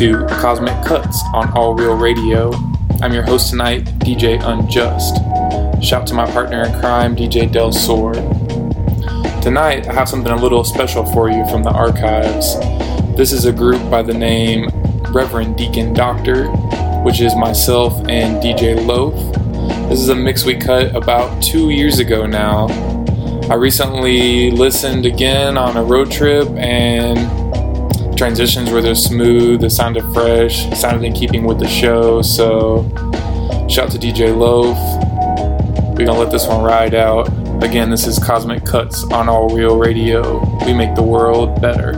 To Cosmic Cuts on All Real Radio. I'm your host tonight, DJ Unjust. Shout to my partner in crime, DJ Del Sor. Tonight, I have something a little special for you from the archives. This is a group by the name Reverend Deacon Doctor, which is myself and DJ Loaf. This is a mix we cut about two years ago now. I recently listened again on a road trip and transitions were just smooth, it sounded fresh, sounded in keeping with the show. So, shout to DJ Loaf. We're gonna let this one ride out. Again, this is Cosmic Cuts on All Real Radio. We make the world better.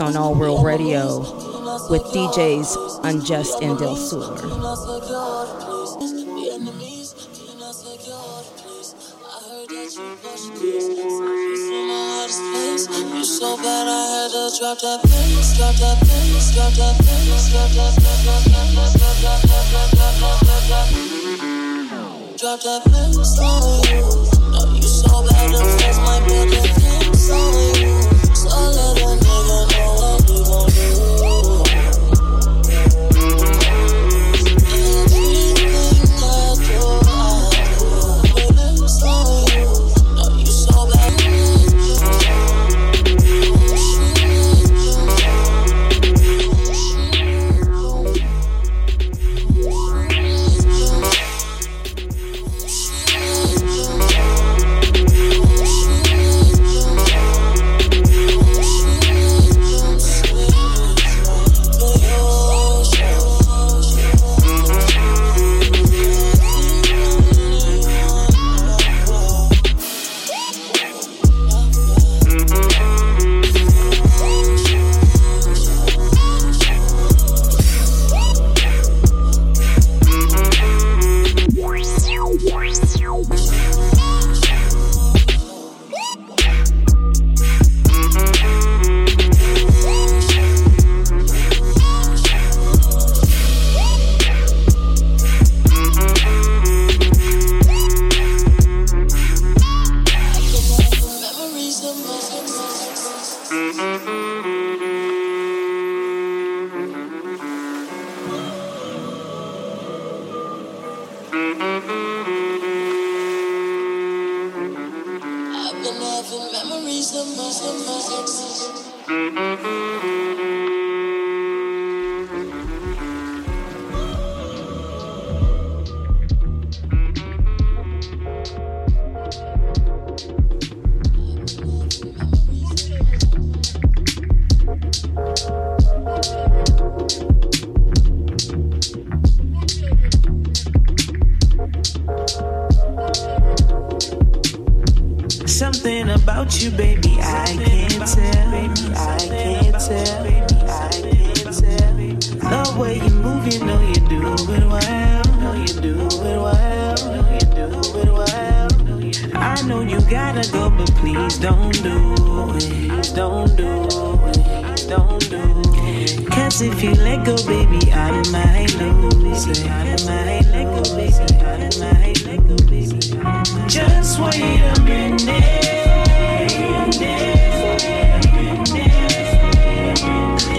On All World Radio with DJs Unjust and Del Sur. You let go, baby, I might lose. I might let go, baby. I might let. Just wait a minute.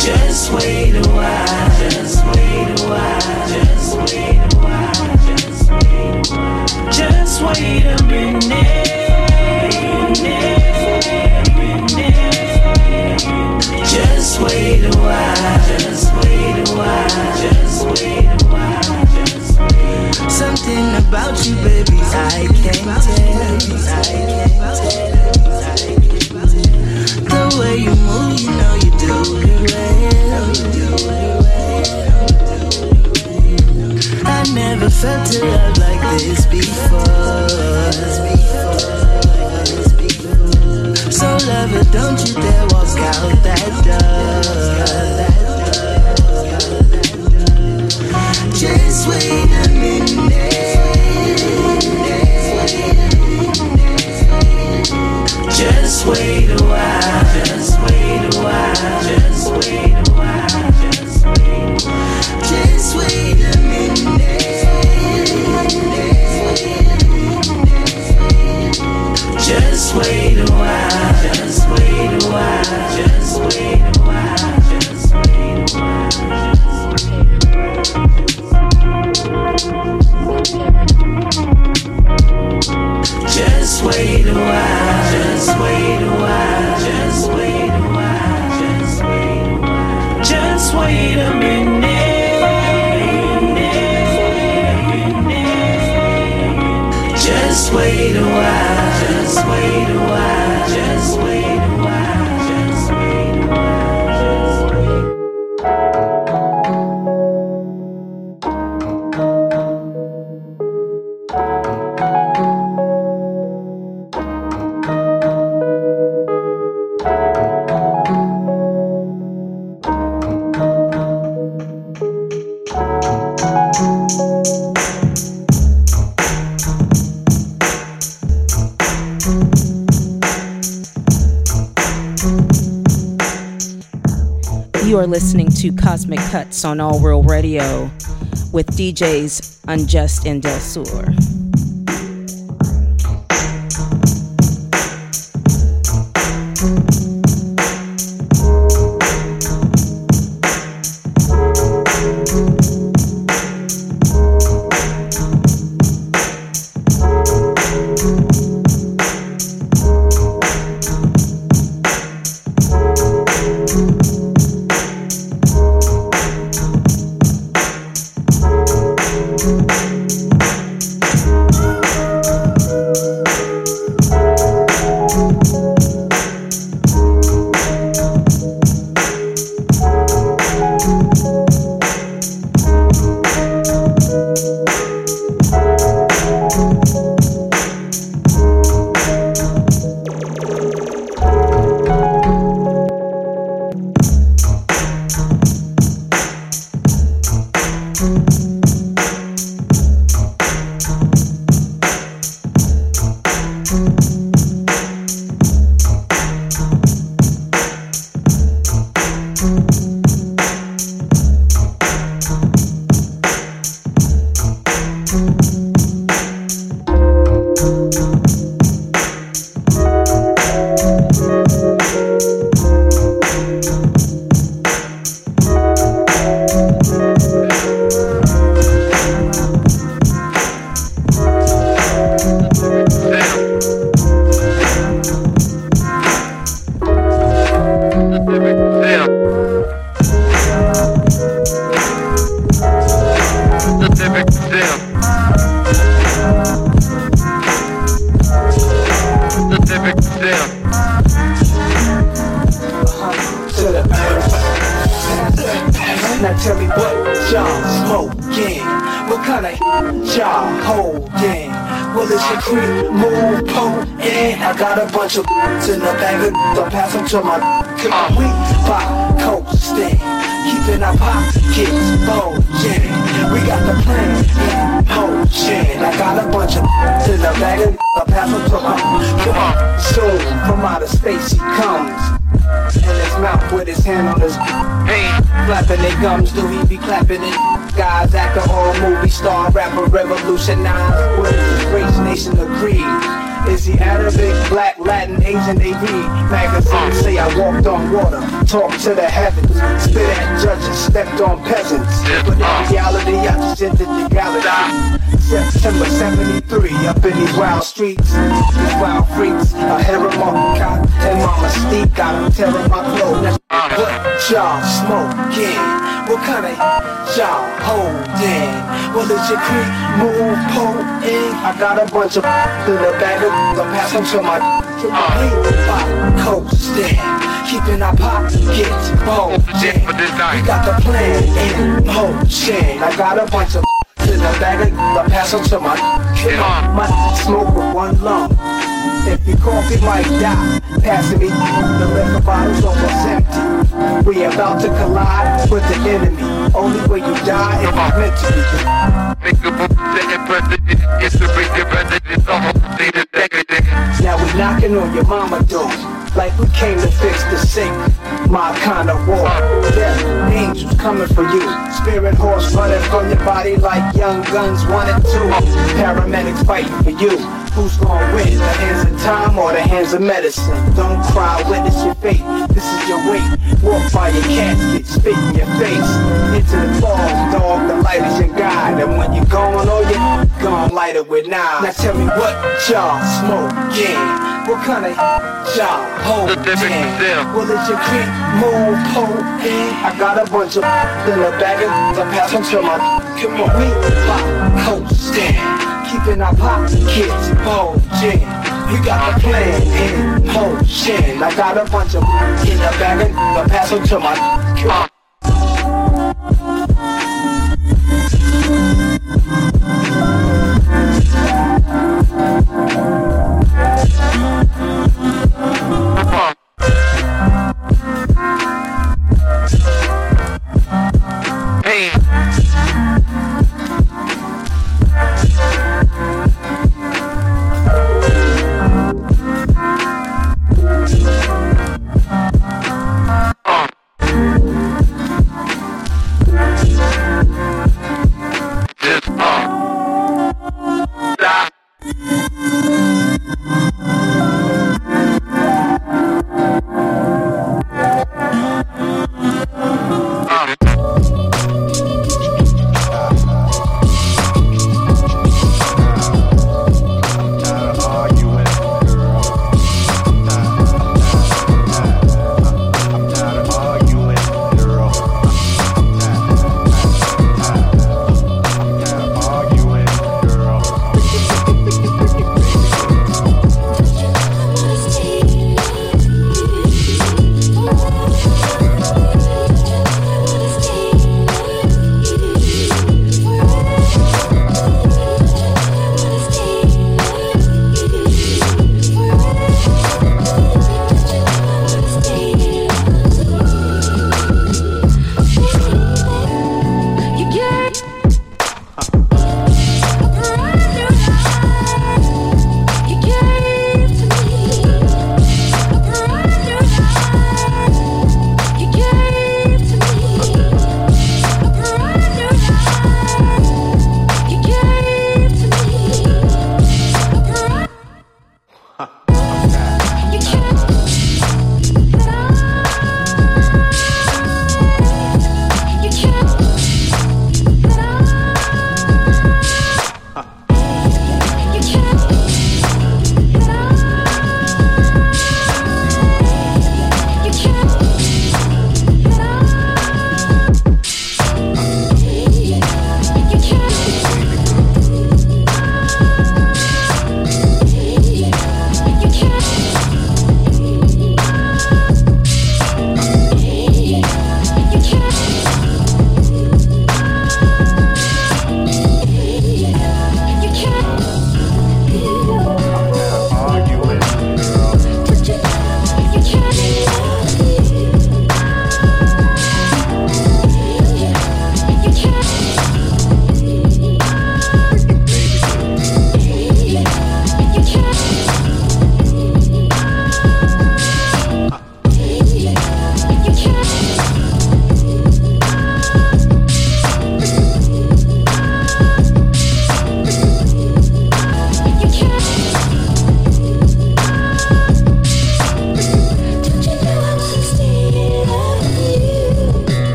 Just wait a while. Just wait a while. Just wait a while. Just wait a while. Just wait a minute. Just wait a while. Something about you, baby, I can't tell. The way you move, you know you do it well. I never felt a love like this before. So don't you dare walk out that door. Just wait a while. Just wait a while. Just wait a while. Wait a while. Just wait a while. Just wait a while. Just wait a while. Just wait a minute. Just wait a while. Just wait a while. Just wait to Cosmic Cuts on All World Radio with DJs Unjust and Del Sur. Talk to the heavens. Spit at judges, stepped on peasants. But in reality, I just the galaxy. September 73, up in these wild streets. These wild freaks, a harem cop and mama steep. Got them tearing my clothes. What y'all smoking? What kind of y'all holding? Well, it's your creep, move, in. I got a bunch of in the bag of I'm passing to my to my uh, coasting keeping our pockets bulging. We got the plan in motion. I got a bunch of in the bag of I pass them to my kid. my smoke with one lung. If you cough, it might die. Passing me, the liquor bottle's almost empty. We about to collide with the enemy. Only way you die if it's meant to be. Now we knocking on your mama door like we came to fix the sick. My kind of war. Death, angels coming for you. Spirit horse running from your body like young guns one and two. Paramedics fighting for you. Who's gonna win? The hands of time or the hands of medicine? Don't cry, witness your fate. This is your weight. Walk by your casket, spit in your face. Into the falls, dog. The light is your guide. And when you're going, oh yeah, gone light it with nine. Now tell me what y'all smoking. What kind of y'all holding? Well, it's your creep, move, pull, I got a bunch of in a bag of the pass them to my. Come on, we pop, coasting keeping our pockets bulging. We got the plan in motion. I got a bunch of in the bag and I pass them to my.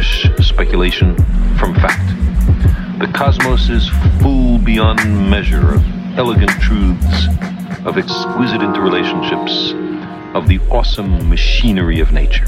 distinguish speculation from fact. The cosmos is full beyond measure of elegant truths, of exquisite interrelationships, of the awesome machinery of nature.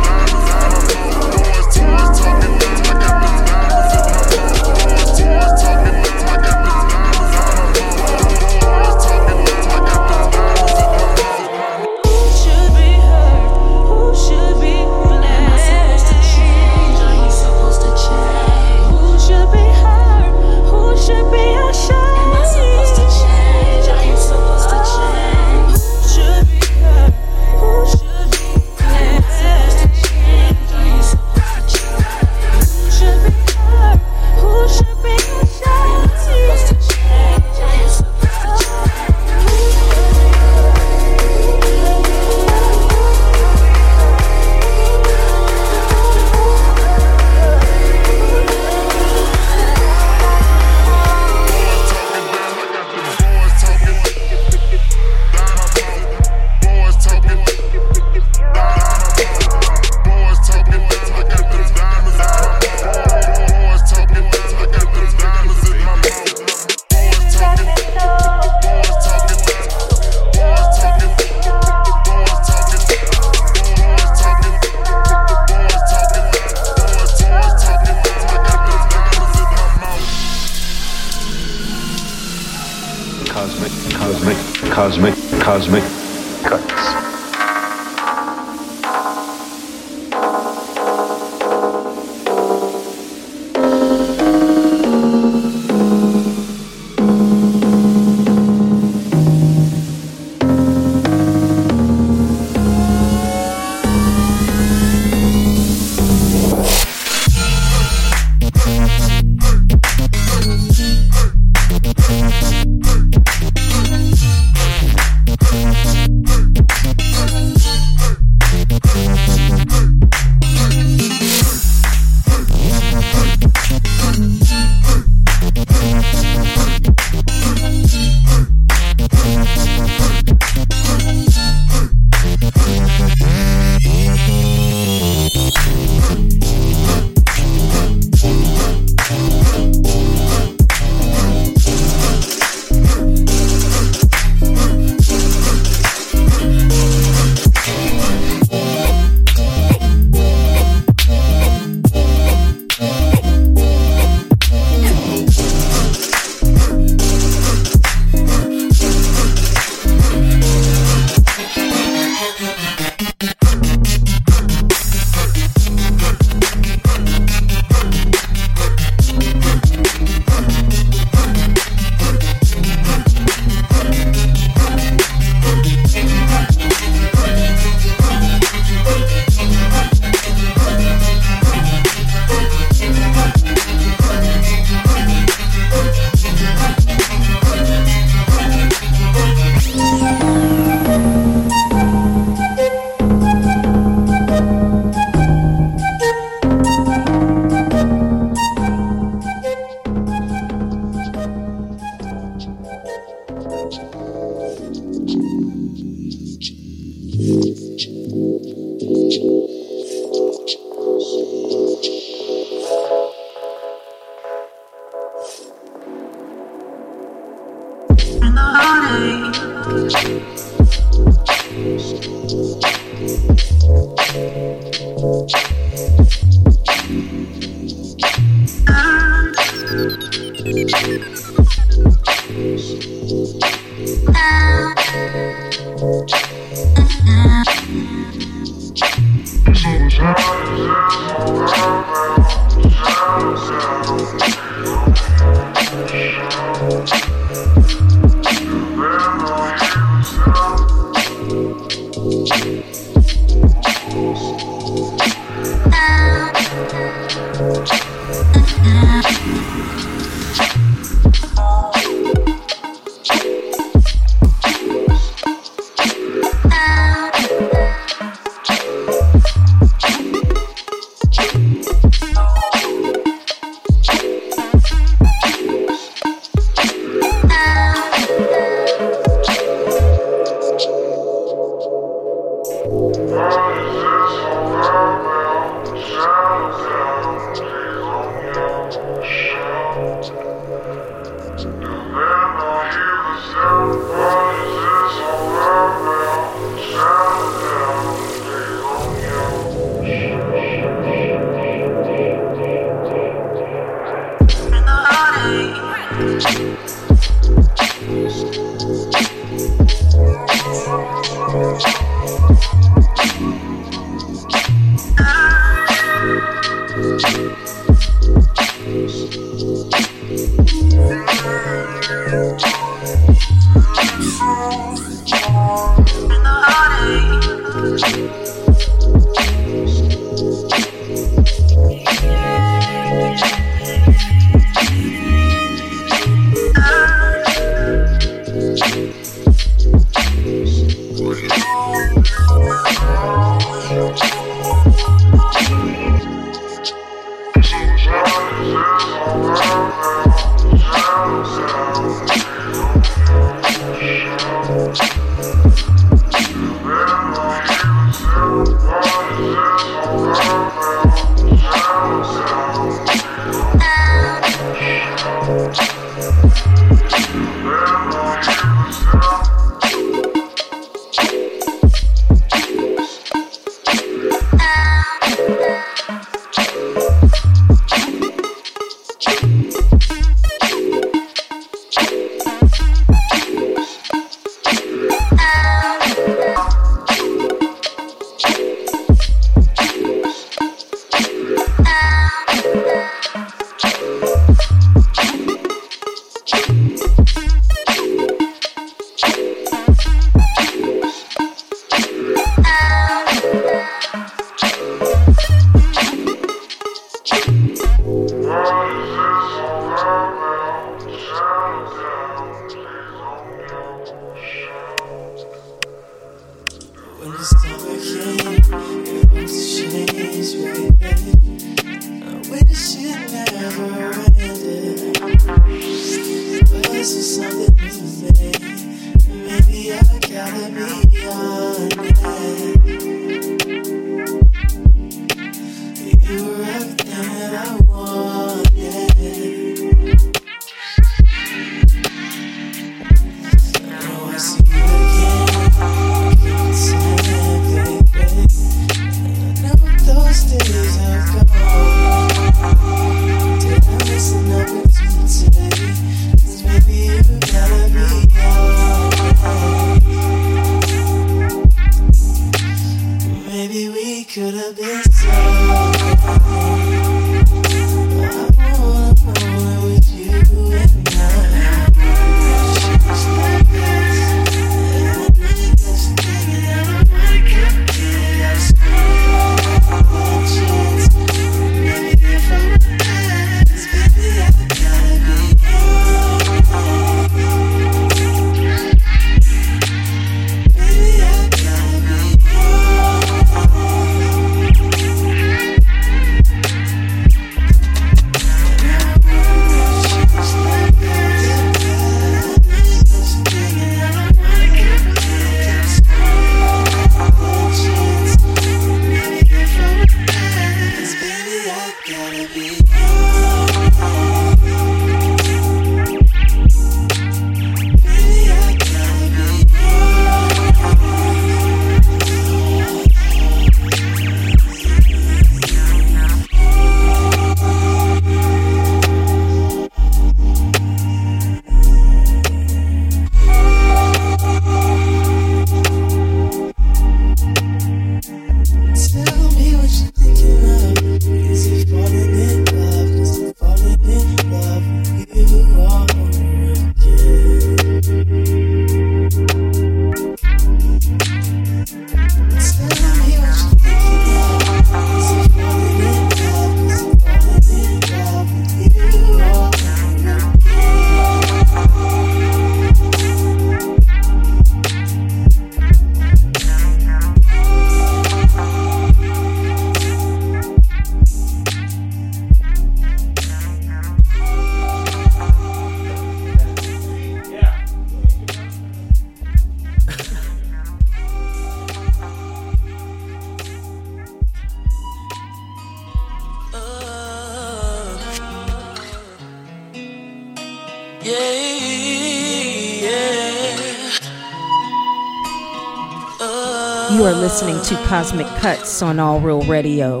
To Cosmic Cuts on All Real Radio.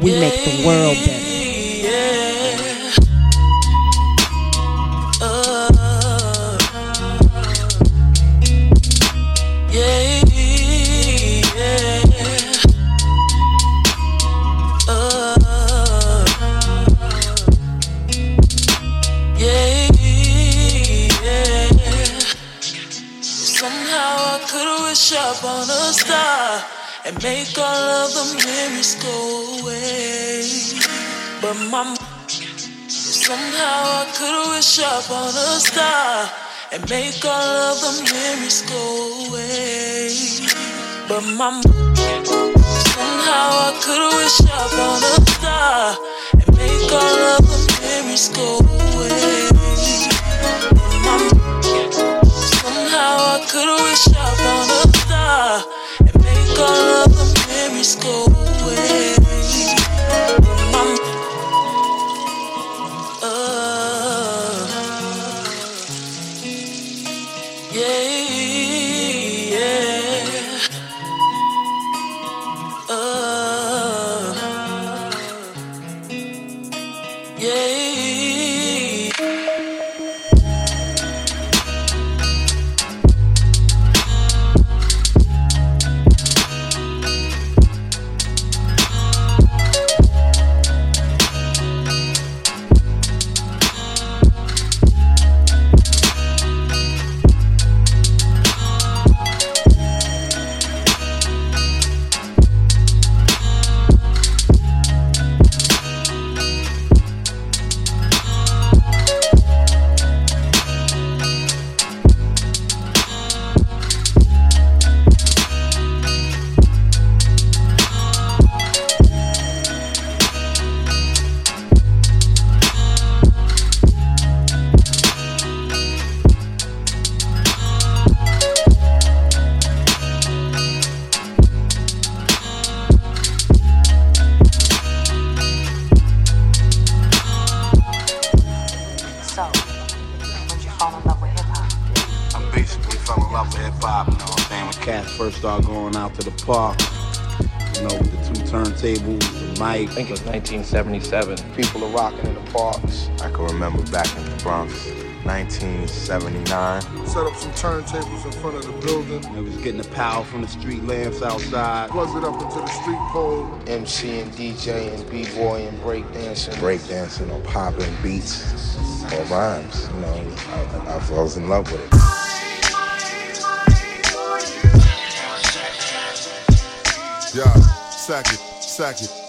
We make the world better. Wish up on a star and make all of the memories go away. But my somehow I could wish up on a star and make all of the memories go away. My Somehow I could wish up on a star and make all of the memories go away. I think it was 1977. People are rocking in the parks. I can remember back in the Bronx, 1979. Set up some turntables in front of the building. I was getting the power from the street lamps outside. Plugged it up into the street pole. dj and b-boy and breakdancing. Breakdancing or popping beats or rhymes. You know, I, I was in love with it. Yeah, sack it, sack it.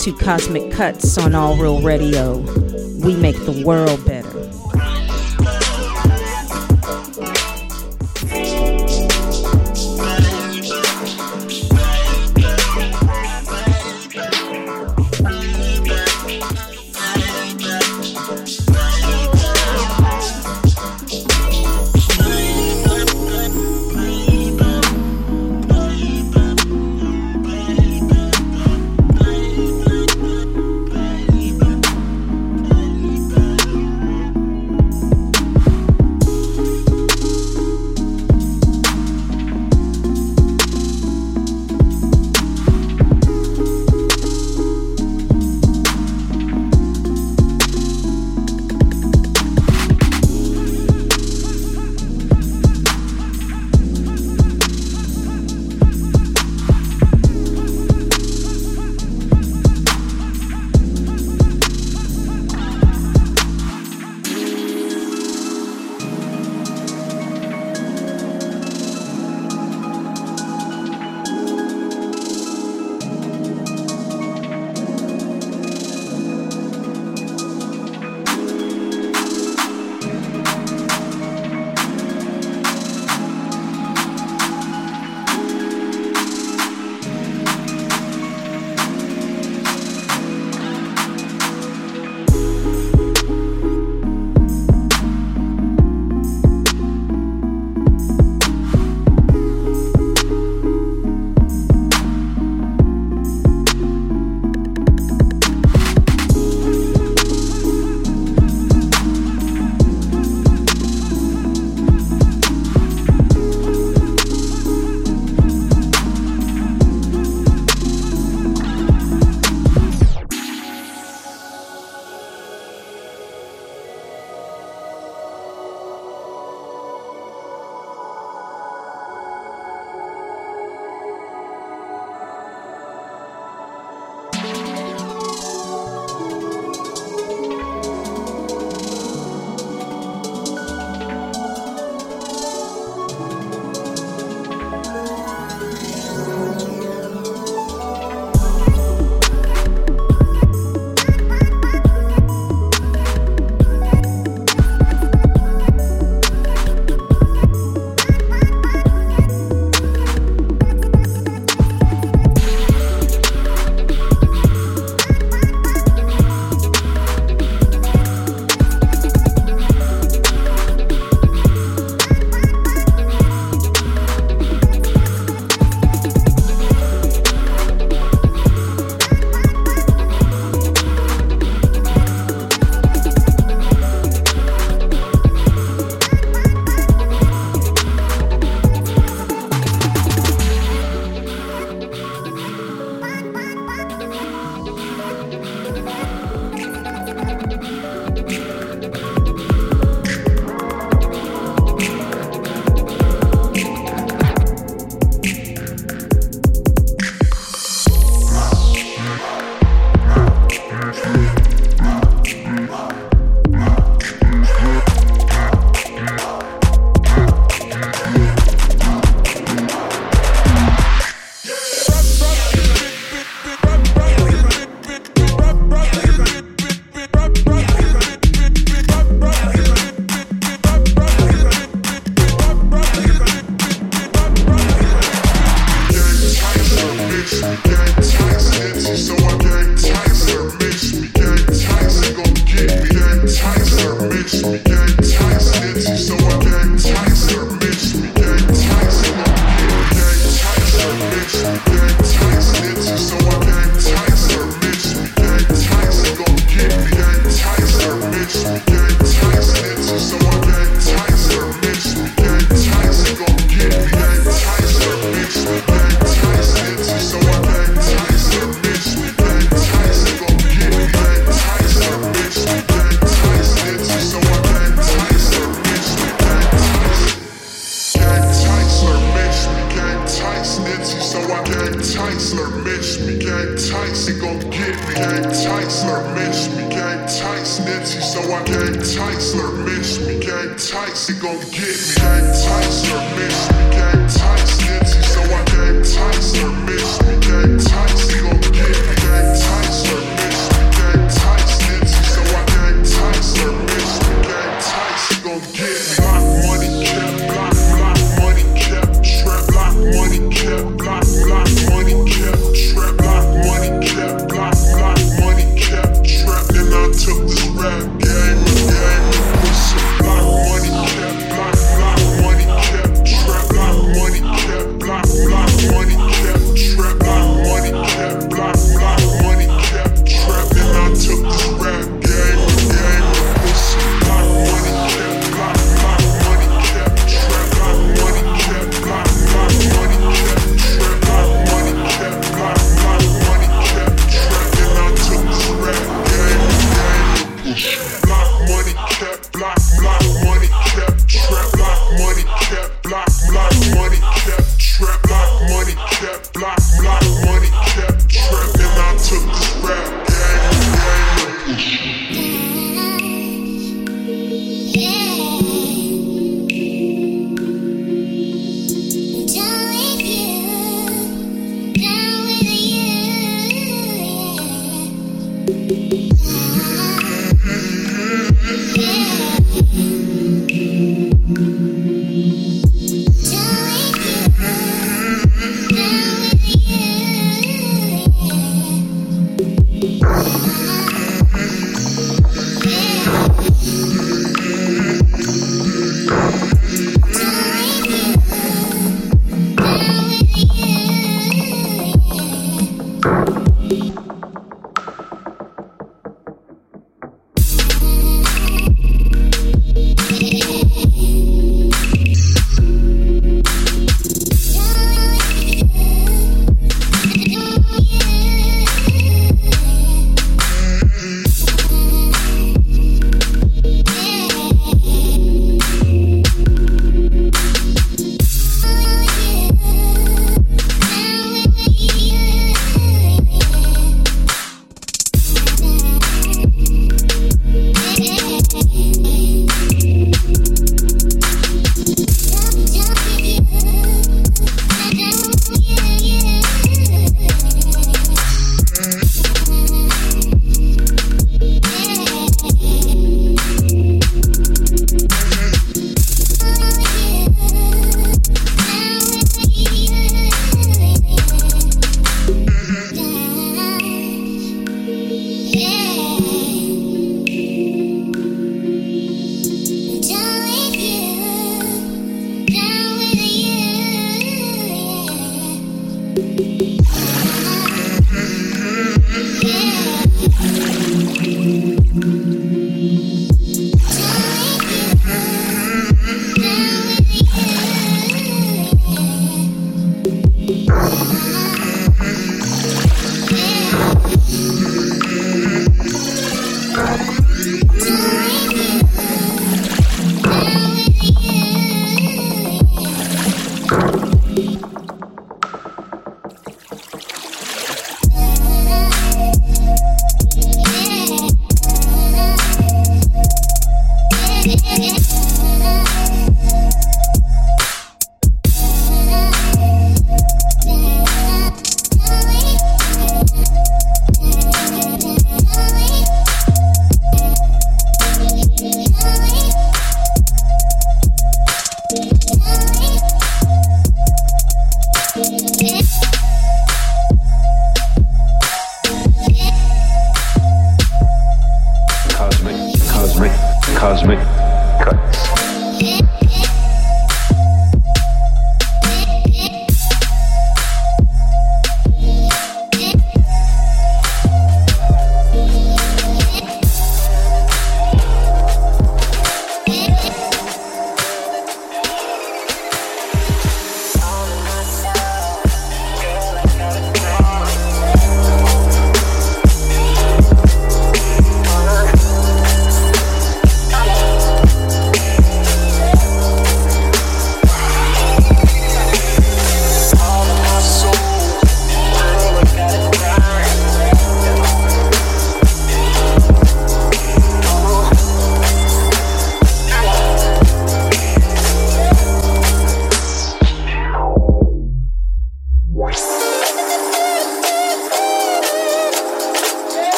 To Cosmic Cuts on All Real Radio. We make the world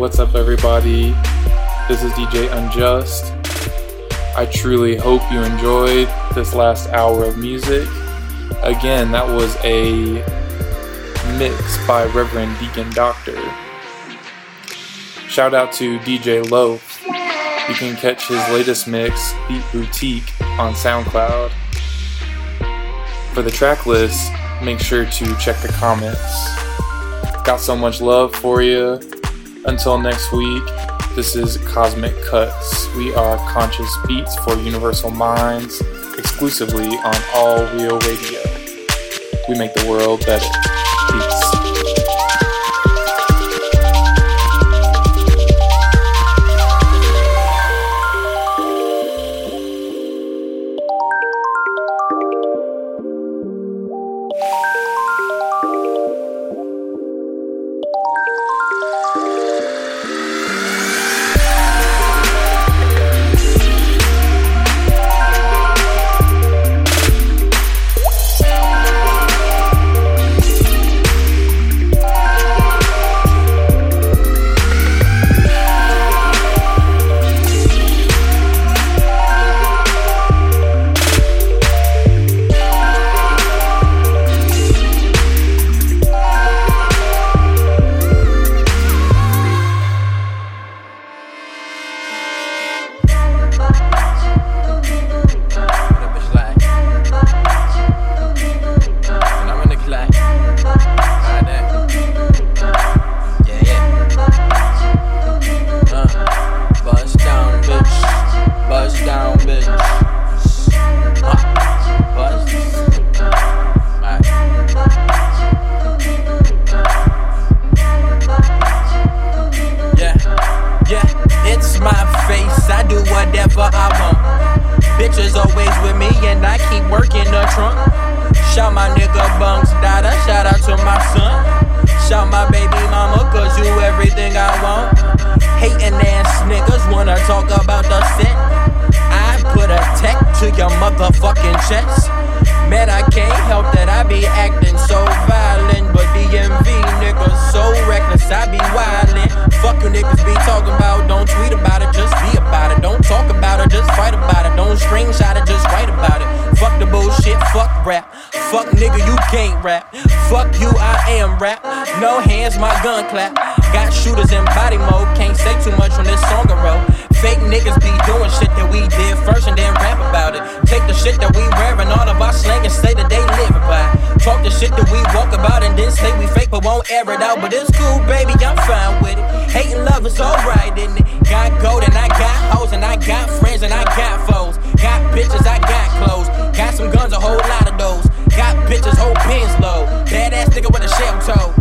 What's up, everybody? This is DJ Unjust. I truly hope you enjoyed this last hour of music. Again, that was a mix by Reverend Deacon Doctor. Shout out to DJ Loaf. You can catch his latest mix, Beat Boutique, on SoundCloud. For the track list, make sure to check the comments. Got so much love for you. Until next week, this is Cosmic Cuts. We are conscious beats for universal minds, exclusively on All Real Radio. We make the world better. Gun clap. Got shooters in body mode, can't say too much on this song a row. Fake niggas be doing shit that we did first and then rap about it. Take the shit that we wearing, all of our slang and say that they live by. Talk the shit that we walk about and then say we fake but won't air it out. But it's cool, baby, I'm fine with it. Hating love is alright, isn't it? Got gold and I got hoes and I got friends and I got foes. Got bitches, I got clothes. Got some guns, a whole lot of those. Got bitches, whole pins low. Badass nigga with a shell toes.